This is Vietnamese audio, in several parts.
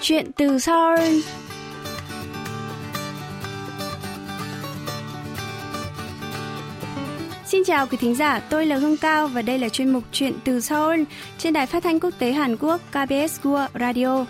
Chuyện từ Seoul Xin chào quý thính giả, tôi là Hương Cao và đây là chuyên mục Chuyện từ Seoul trên đài phát thanh quốc tế Hàn Quốc KBS World Radio.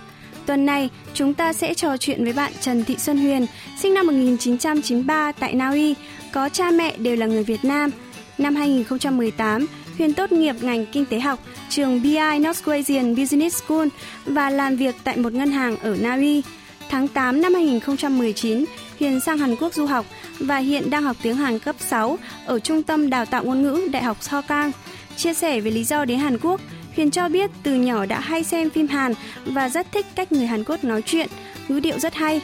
Tuần này, chúng ta sẽ trò chuyện với bạn Trần Thị Xuân Huyền, sinh năm 1993 tại Na Uy, có cha mẹ đều là người Việt Nam. Năm 2018, Huyền tốt nghiệp ngành kinh tế học trường BI Norwegian Business School và làm việc tại một ngân hàng ở Na Uy. Tháng 8 năm 2019, Huyền sang Hàn Quốc du học và hiện đang học tiếng Hàn cấp 6 ở Trung tâm Đào tạo Ngôn ngữ Đại học Kang. Chia sẻ về lý do đến Hàn Quốc, Huyền cho biết từ nhỏ đã hay xem phim Hàn và rất thích cách người Hàn Quốc nói chuyện, ngữ điệu rất hay.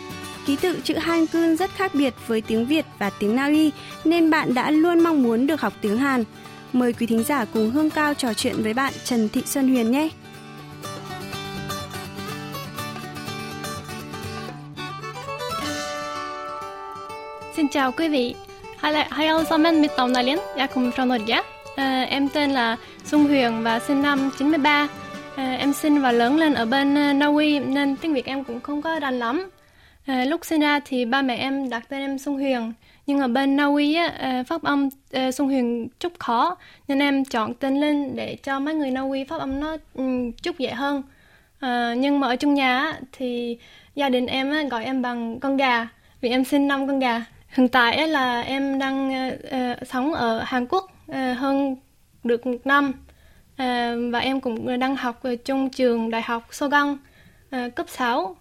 Ký tự chữ Hangul rất khác biệt với tiếng Việt và tiếng Na Uy, nên bạn đã luôn mong muốn được học tiếng Hàn. Mời quý thính giả cùng Hương Cao trò chuyện với bạn Trần Thị Xuân Huyền nhé. Xin chào quý vị. Hej, hej allesammen, mitt navn är Linn. Jag kommer från Norge. Em tên là Xuân Huyền và sinh năm 93. Uh, ờ, em sinh và lớn lên ở bên uh, Na Uy nên tiếng Việt em cũng không có rành lắm. À, lúc sinh ra thì ba mẹ em đặt tên em Xuân Huyền. Nhưng ở bên Na Uy á, à, phát âm à, Xuân Huyền chút khó. Nên em chọn tên Linh để cho mấy người Na Uy phát âm nó ừ, chút dễ hơn. Nhưng mà ở trong nhà thì gia đình em á, gọi em bằng con gà. Vì em sinh năm con gà. Hiện tại là em đang uh, sống ở Hàn Quốc uh, hơn được một năm. Uh, và em cũng đang học ở trong trường đại học Sogang uh, cấp 6.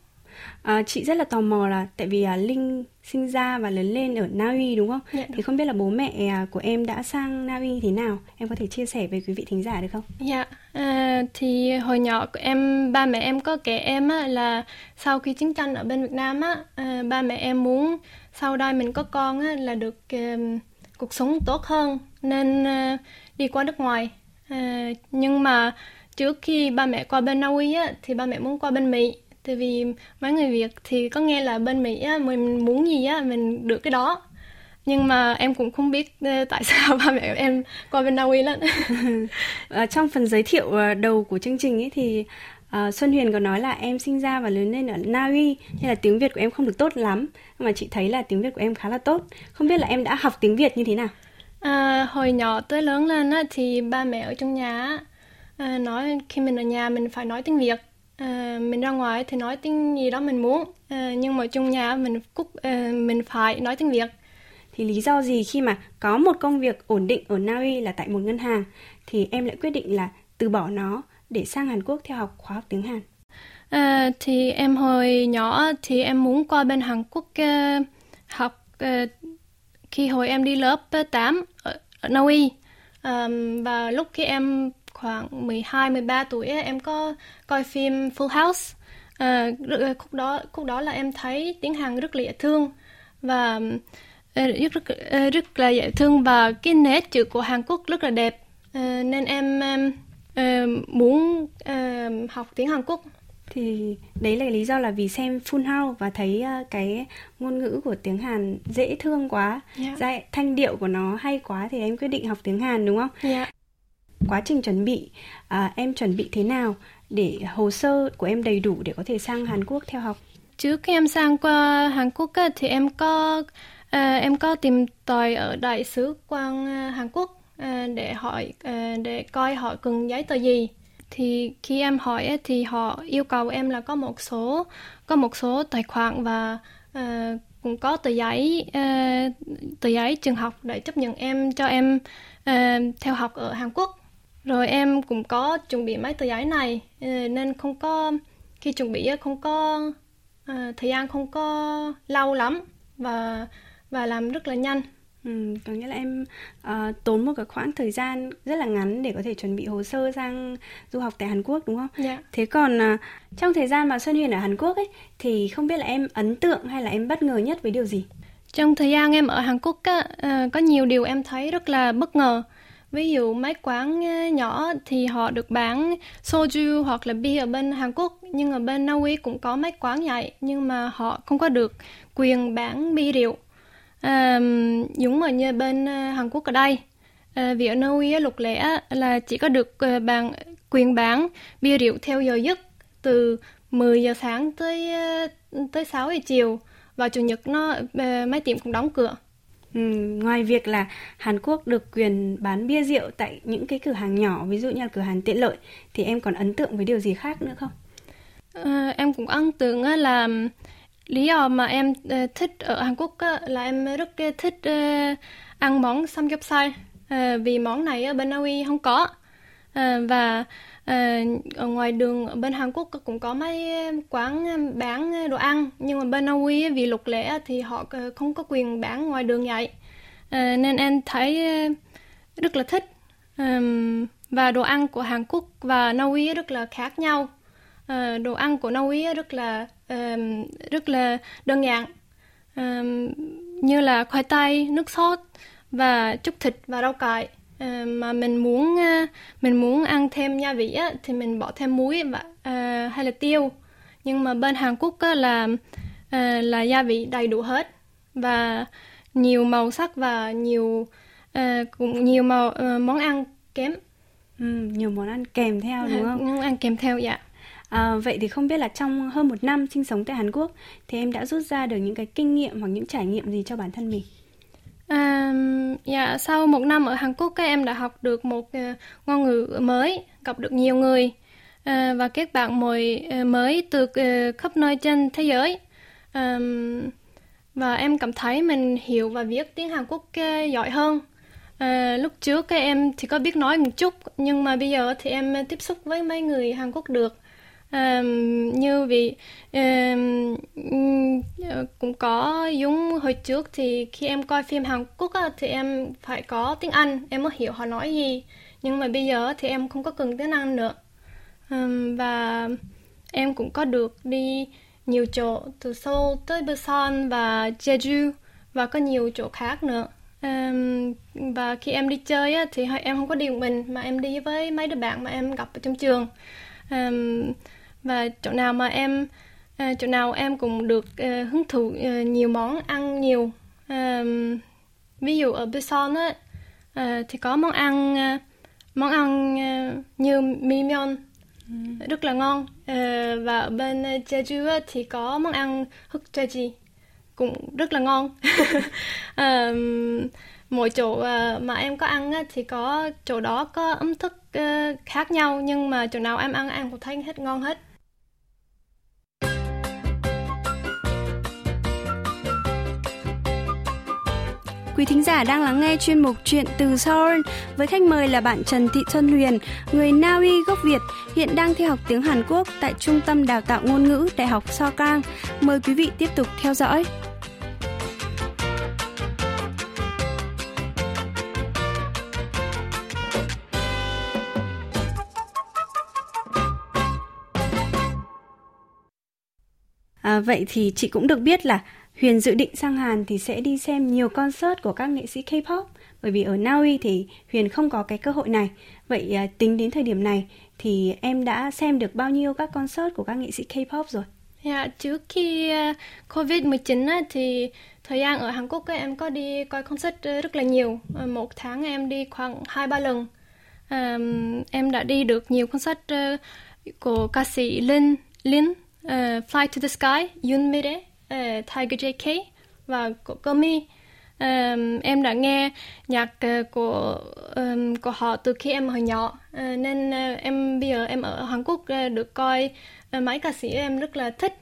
À, chị rất là tò mò là tại vì uh, Linh sinh ra và lớn lên ở Na Uy đúng không? Dạ, đúng. Thì không biết là bố mẹ của em đã sang Na Uy thế nào? Em có thể chia sẻ với quý vị thính giả được không? Dạ, à, thì hồi nhỏ em ba mẹ em có kể em á, là sau khi chiến tranh ở bên Việt Nam á, à, ba mẹ em muốn sau đây mình có con á, là được uh, cuộc sống tốt hơn nên uh, đi qua nước ngoài uh, nhưng mà trước khi ba mẹ qua bên Na Uy á, thì ba mẹ muốn qua bên Mỹ tại vì mấy người Việt thì có nghe là bên Mỹ á, mình muốn gì á mình được cái đó nhưng mà em cũng không biết uh, tại sao ba mẹ em qua bên Na Uy lắm. trong phần giới thiệu đầu của chương trình ấy thì À, Xuân Huyền có nói là em sinh ra và lớn lên ở Na Uy nên là tiếng Việt của em không được tốt lắm mà chị thấy là tiếng Việt của em khá là tốt. Không biết là em đã học tiếng Việt như thế nào? À, hồi nhỏ tới lớn lên á, thì ba mẹ ở trong nhà à, nói khi mình ở nhà mình phải nói tiếng Việt. À, mình ra ngoài thì nói tiếng gì đó mình muốn. À, nhưng mà trong nhà mình cúc à, mình phải nói tiếng Việt. Thì lý do gì khi mà có một công việc ổn định ở Na Uy là tại một ngân hàng thì em lại quyết định là từ bỏ nó để sang Hàn Quốc theo học khóa học tiếng Hàn? À, thì em hồi nhỏ thì em muốn qua bên Hàn Quốc uh, học uh, khi hồi em đi lớp 8 ở, ở Na Uy. Um, và lúc khi em khoảng 12 13 tuổi em có coi phim Full House uh, khúc đó khúc đó là em thấy tiếng Hàn rất là dễ thương và uh, rất rất, uh, rất là dễ thương và cái nét chữ của Hàn Quốc rất là đẹp uh, nên em um, uh, muốn uh, học tiếng Hàn Quốc thì đấy là lý do là vì xem Full House và thấy uh, cái ngôn ngữ của tiếng Hàn dễ thương quá, yeah. Dạ. thanh điệu của nó hay quá thì em quyết định học tiếng Hàn đúng không? Yeah. Quá trình chuẩn bị, à, em chuẩn bị thế nào để hồ sơ của em đầy đủ để có thể sang Hàn Quốc theo học? Trước khi em sang qua Hàn Quốc thì em có uh, em có tìm tòi ở đại sứ quan à, Hàn Quốc À, để hỏi à, để coi họ cần giấy tờ gì thì khi em hỏi thì họ yêu cầu em là có một số có một số tài khoản và uh, cũng có tờ giấy uh, tờ giấy trường học để chấp nhận em cho em uh, theo học ở Hàn Quốc rồi em cũng có chuẩn bị mấy tờ giấy này uh, nên không có khi chuẩn bị không có uh, thời gian không có lâu lắm và và làm rất là nhanh Ừ, có nghĩa là em uh, tốn một cái khoảng thời gian rất là ngắn để có thể chuẩn bị hồ sơ sang du học tại Hàn Quốc đúng không? Dạ. Thế còn uh, trong thời gian mà Xuân Huyền ở Hàn Quốc ấy thì không biết là em ấn tượng hay là em bất ngờ nhất với điều gì? Trong thời gian em ở Hàn Quốc á, uh, có nhiều điều em thấy rất là bất ngờ. Ví dụ mấy quán ờ, nhỏ thì họ được bán soju hoặc là bia ở bên Hàn Quốc nhưng ở bên Na Uy cũng có mấy quán vậy nhưng mà họ không có được quyền bán bia rượu à, giống ở như bên ờ, Hàn Quốc ở đây à, vì ở Na Uy luật lệ là chỉ có được bàn quyền bán bia rượu theo giờ giấc từ 10 giờ sáng tới tới 6 giờ chiều và chủ nhật nó mấy tiệm cũng đóng cửa. Ừ, ngoài việc là Hàn Quốc được quyền bán bia rượu tại những cái cửa hàng nhỏ ví dụ như là cửa hàng tiện lợi thì em còn ấn tượng với điều gì khác nữa không? À, em cũng ấn tượng là lý do mà em ờ, thích ở Hàn Quốc là em rất thích ờ, ăn món samgyeopsal vì món này ở bên Na Uy không có và À, ở ngoài đường ở bên Hàn Quốc cũng có mấy quán ờ, bán ờ, đồ ăn nhưng mà bên Na Uy vì luật lệ thì họ không có quyền bán ngoài đường vậy. À, nên em thấy rất là thích. À, và đồ ăn của Hàn Quốc và Na Uy rất là khác nhau. À, đồ ăn của Na Uy rất là um, rất là đơn giản. Um, như là khoai tây nước sốt và chút thịt và rau cải uh, mà mình muốn uh, mình muốn ăn thêm gia vị á, thì mình bỏ thêm muối và uh, hay là tiêu nhưng mà bên Hàn Quốc á, là uh, là gia vị đầy đủ hết và nhiều màu sắc và nhiều uh, cũng nhiều màu uh, món ăn kém ừ, nhiều món ăn kèm theo đúng không? món ăn kèm theo dạ À, vậy thì không biết là trong hơn một năm sinh sống tại Hàn Quốc thì em đã rút ra được những cái kinh nghiệm hoặc những trải nghiệm gì cho bản thân mình? À, dạ sau một năm ở Hàn Quốc các em đã học được một uh, ngôn ngữ mới, gặp được nhiều người uh, và kết bạn mồi uh, mới từ uh, khắp nơi trên thế giới. Um, và em cảm thấy mình hiểu và viết tiếng Hàn Quốc uh, giỏi hơn. À, lúc trước các em thì có biết nói một chút nhưng mà bây giờ thì em tiếp xúc với mấy người Hàn Quốc được um, như vì um, cũng có giống hồi trước thì khi em coi phim Hàn Quốc á, thì em phải có tiếng Anh em mới hiểu họ nói gì. Nhưng mà bây giờ thì em không có cần tiếng Anh nữa. Um, và em cũng có được đi nhiều chỗ từ Seoul tới Busan và Jeju và có nhiều chỗ khác nữa. Um, và khi em đi chơi á, thì em không có đi một mình mà em đi với mấy đứa bạn mà em gặp ở trong trường. Um, và chỗ nào mà em à, chỗ nào em cũng được à, hứng thú à, nhiều món ăn nhiều à, ví dụ ở Busan á à, thì có món ăn à, món ăn à, như mimeon ừ. rất là ngon. À, và ở bên Jeju á, thì có món ăn hukjeji cũng rất là ngon. À, mỗi chỗ mà em có ăn thì có chỗ đó có ẩm thực khác nhau nhưng mà chỗ nào em ăn em cũng thấy hết ngon hết Quý thính giả đang lắng nghe chuyên mục Chuyện từ Seoul với khách mời là bạn Trần Thị Xuân Huyền, người Na Uy gốc Việt, hiện đang theo học tiếng Hàn Quốc tại Trung tâm Đào tạo Ngôn ngữ Đại học So Kang. Mời quý vị tiếp tục theo dõi. À, vậy thì chị cũng được biết là Huyền dự định sang Hàn thì sẽ đi xem nhiều concert của các nghệ sĩ K-pop bởi vì ở Na Uy thì Huyền không có cái cơ hội này. Vậy à, tính đến thời điểm này thì em đã xem được bao nhiêu các concert của các nghệ sĩ K-pop rồi? Dạ, trước khi à, Covid-19 thì thời gian ở Hàn Quốc em có đi coi concert à, rất là nhiều. À, một tháng em đi khoảng 2-3 lần. Um, em đã đi được nhiều concert uh, của ca sĩ Lin, Lin, uh, Fly to the Sky, Yoon Mi uh, Tiger JK và của Gummy. Um, em đã nghe nhạc uh, của um, của họ từ khi em hồi nhỏ uh, nên uh, em bây giờ em ở Hàn Quốc uh, được coi uh, mấy ca sĩ em rất là thích.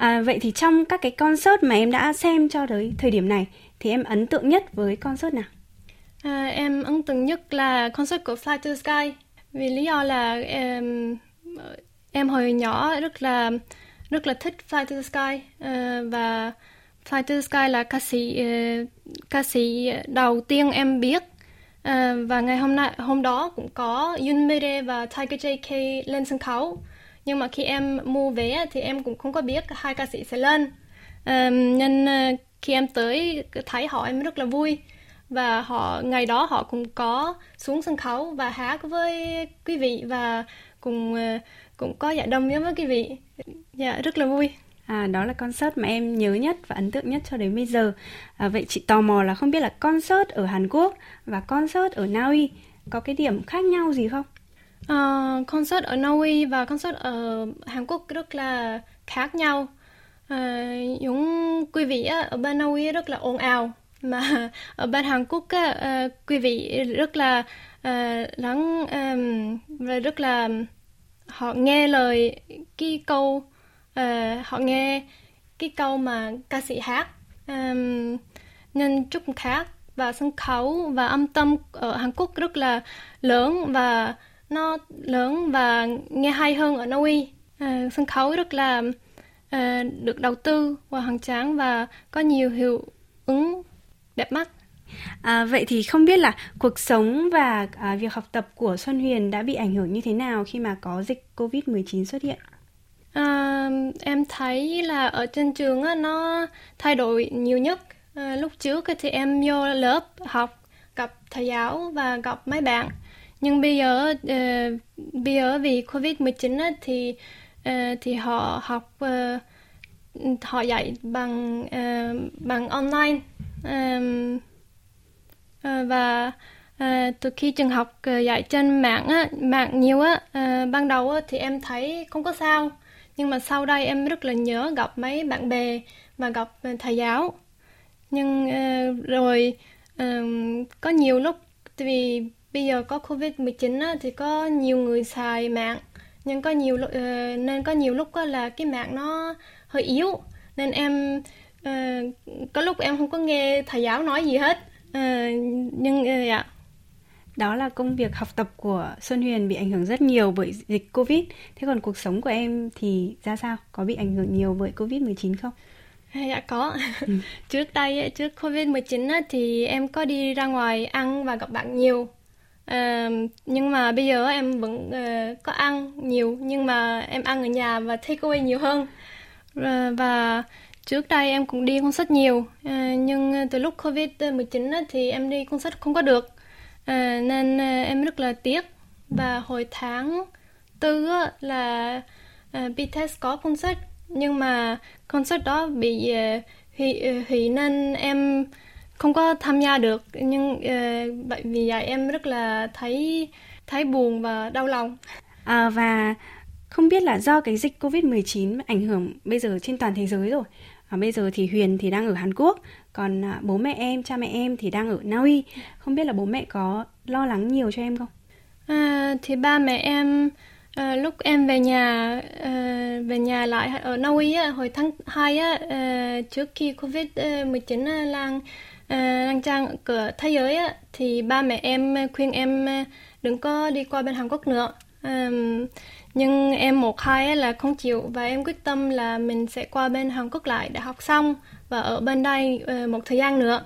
À, vậy thì trong các cái concert mà em đã xem cho tới thời điểm này thì em ấn tượng nhất với concert nào? À, em ấn tượng nhất là concert của Fly to the Sky vì lý do là em em hồi nhỏ rất là rất là thích Fly to the Sky. Uh, và Fly to the Sky là ca sĩ uh, ca sĩ đầu tiên em biết. Uh, và ngày hôm nay hôm đó cũng có Yoon Mere và Tiger JK lên sân khấu. Nhưng mà khi em mua vé thì em cũng không có biết hai ca sĩ sẽ lên. Uh, nên uh, khi em tới thấy họ em rất là vui. Và họ ngày đó họ cũng có xuống sân khấu và hát với quý vị và cùng uh, cũng có dạ đông với quý vị dạ rất là vui À, đó là concert mà em nhớ nhất và ấn tượng nhất cho đến bây giờ. À, vậy chị tò mò là không biết là concert ở Hàn Quốc và concert ở Na Uy có cái điểm khác nhau gì không? Uh, concert ở Na Uy và concert ở Hàn Quốc rất là khác nhau. Uh, những quý vị á, ở bên Na Uy rất là ồn ào mà ở bên Hàn Quốc á, uh, quý vị rất là uh, lắng um, rất là họ nghe lời cái câu uh, họ nghe cái câu mà ca sĩ hát um, nên chúc khác và sân khấu và âm tâm ở Hàn Quốc rất là lớn và nó lớn và nghe hay hơn ở Na Uy. À, sân khấu rất là à, được đầu tư và hoành tráng và có nhiều hiệu ứng đẹp mắt. À, vậy thì không biết là cuộc sống và à, việc học tập của Xuân Huyền đã bị ảnh hưởng như thế nào khi mà có dịch Covid-19 xuất hiện? À, em thấy là ở trên trường á, nó thay đổi nhiều nhất. À, lúc trước thì em vô lớp học gặp thầy giáo và gặp mấy bạn nhưng bây giờ uh, bây giờ vì covid 19 á, thì uh, thì họ học uh, họ dạy bằng uh, bằng online um, Ờ, và ờ, từ khi trường học ờ, dạy trên mạng á, mạng nhiều á ban đầu á, thì em thấy không có sao. Nhưng mà sau đây em rất là nhớ gặp mấy bạn bè và gặp thầy giáo. Nhưng rồi có nhiều lúc vì bây giờ có covid 19 á, thì có nhiều người xài mạng. Nhưng có nhiều uh, nên có nhiều lúc á, là cái mạng nó hơi yếu. Nên em có lúc em không có nghe thầy giáo nói gì hết uh, nhưng uh, dạ đó là công việc học tập của Xuân Huyền bị ảnh hưởng rất nhiều bởi dịch Covid. Thế còn cuộc sống của em thì ra sao? Có bị ảnh hưởng nhiều bởi Covid-19 không? Dạ có. Ừ. trước đây trước Covid-19 thì em có đi ra ngoài ăn và gặp bạn nhiều. Uh, nhưng mà bây giờ em vẫn uh, có ăn nhiều nhưng mà em ăn ở nhà và take away nhiều hơn uh, và trước đây em cũng đi concert nhiều à, nhưng à, từ lúc covid 19 thì em đi concert không có được. À, nên em rất là tiếc. Và hồi tháng tư là uh, BTS có concert nhưng mà concert đó bị hủy, hủy nên em không có tham gia được. Nhưng uh, bởi vì vậy em rất là thấy thấy buồn và đau lòng. À, và không biết là do cái dịch Covid-19 ảnh hưởng bây giờ trên toàn thế giới rồi và bây giờ thì Huyền thì đang ở Hàn Quốc, còn à, bố mẹ em, cha mẹ em thì đang ở Na Uy. Không biết là bố mẹ có lo lắng nhiều cho em không? À, thì ba mẹ em à, lúc em về nhà à, về nhà lại ở Na Uy á, hồi tháng 2 á, à, trước khi Covid-19 lan à, lan ờ, trang cửa thế giới á, thì ba mẹ em khuyên em à, đừng có đi qua bên Hàn Quốc nữa. à, nhưng em một hai là không chịu và em quyết tâm là mình sẽ qua bên Hàn Quốc lại để học xong và ở bên đây ờ, một thời gian nữa.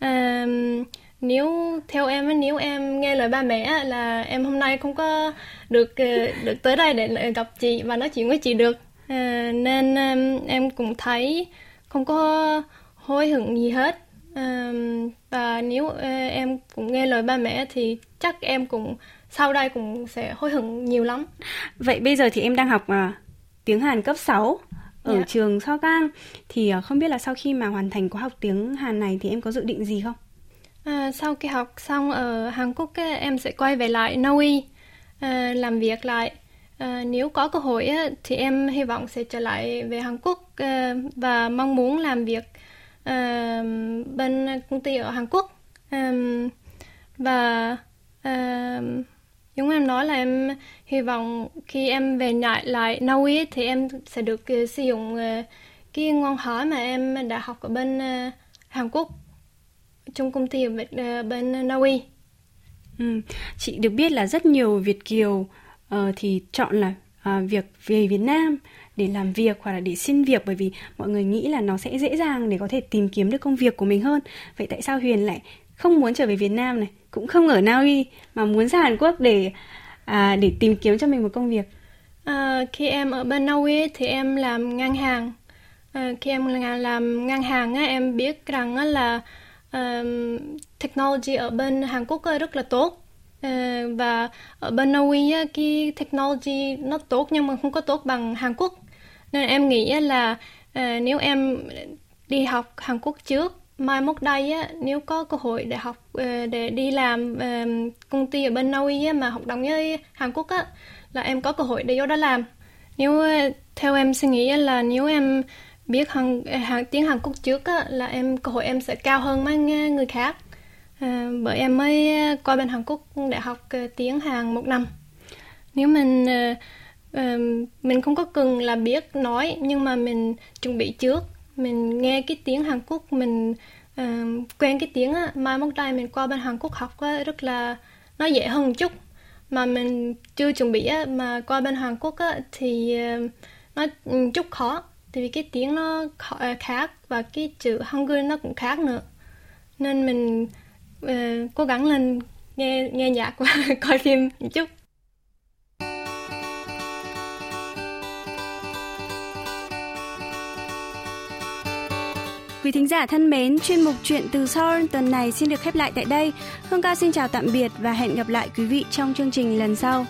Um, nếu theo em nếu em nghe lời ba mẹ là em hôm nay không có được ờ, được tới đây để gặp chị và nói chuyện với chị được uh, nên um, em cũng thấy không có hối hận gì hết và nếu uh, em cũng nghe lời ba mẹ thì chắc em cũng sau đây cũng sẽ hối hận nhiều lắm. Vậy bây giờ thì em đang học uh, tiếng Hàn cấp 6 ở yeah. Dạ. trường So Kang thì uh, không biết là sau khi mà hoàn thành khóa học tiếng Hàn này thì em có dự định gì không? À, sau khi học xong ở Hàn Quốc em sẽ quay về lại Na Uy à, làm việc lại. À, nếu có cơ hội thì em hy vọng sẽ trở lại về Hàn Quốc à, và mong muốn làm việc uh, bên công ty ở Hàn Quốc um, và uh, giống em nói là em hy vọng khi em về lại lại Naui thì em sẽ được uh, sử dụng uh, cái ngôn ngữ mà em đã học ở bên uh, Hàn Quốc trong công ty ở bên, uh, bên Naui. Ừ. Chị được biết là rất nhiều Việt kiều uh, thì chọn là uh, việc về Việt Nam để làm việc hoặc là để xin việc bởi vì mọi người nghĩ là nó sẽ dễ dàng để có thể tìm kiếm được công việc của mình hơn vậy tại sao huyền lại không muốn trở về việt nam này cũng không ở na uy mà muốn ra hàn quốc để à, để tìm kiếm cho mình một công việc. À, khi em ở bên na uy thì em làm ngân hàng. À, khi em làm ngân hàng á, em biết rằng á, là um, technology ở bên hàn quốc rất là tốt. À, và ở bên Na Uy á, cái technology nó tốt nhưng mà không có tốt bằng Hàn Quốc. Nên em nghĩ là uh, nếu em đi học Hàn Quốc trước mai mốt đây á nếu có cơ hội để học ờ, để đi làm ờ, công ty ở bên Na Uy á, mà học đồng với Hàn Quốc á là em có cơ hội để vô đó làm. Nếu ờ, theo em suy nghĩ là nếu em biết hàng, hàng tiếng Hàn Quốc trước á, là em cơ hội em sẽ cao hơn mấy người khác. À, bởi em mới qua bên Hàn Quốc để học tiếng Hàn một năm. Nếu mình mình không có cần là biết nói nhưng mà mình chuẩn bị trước mình nghe cái tiếng Hàn Quốc mình um, quen cái tiếng á mai mốt đây mình qua bên Hàn Quốc học á rất là nó dễ hơn một chút. Mà mình chưa chuẩn bị á mà qua bên Hàn Quốc á thì uh, nó ừ, chút khó. Tại vì cái tiếng nó ờ, khác và cái chữ Hangul nó cũng khác nữa. Nên mình uh, cố gắng lên nghe nghe nhạc và coi phim một chút. Quý thính giả thân mến, chuyên mục chuyện từ Seoul tuần này xin được khép lại tại đây. Hương Ca xin chào tạm biệt và hẹn gặp lại quý vị trong chương trình lần sau.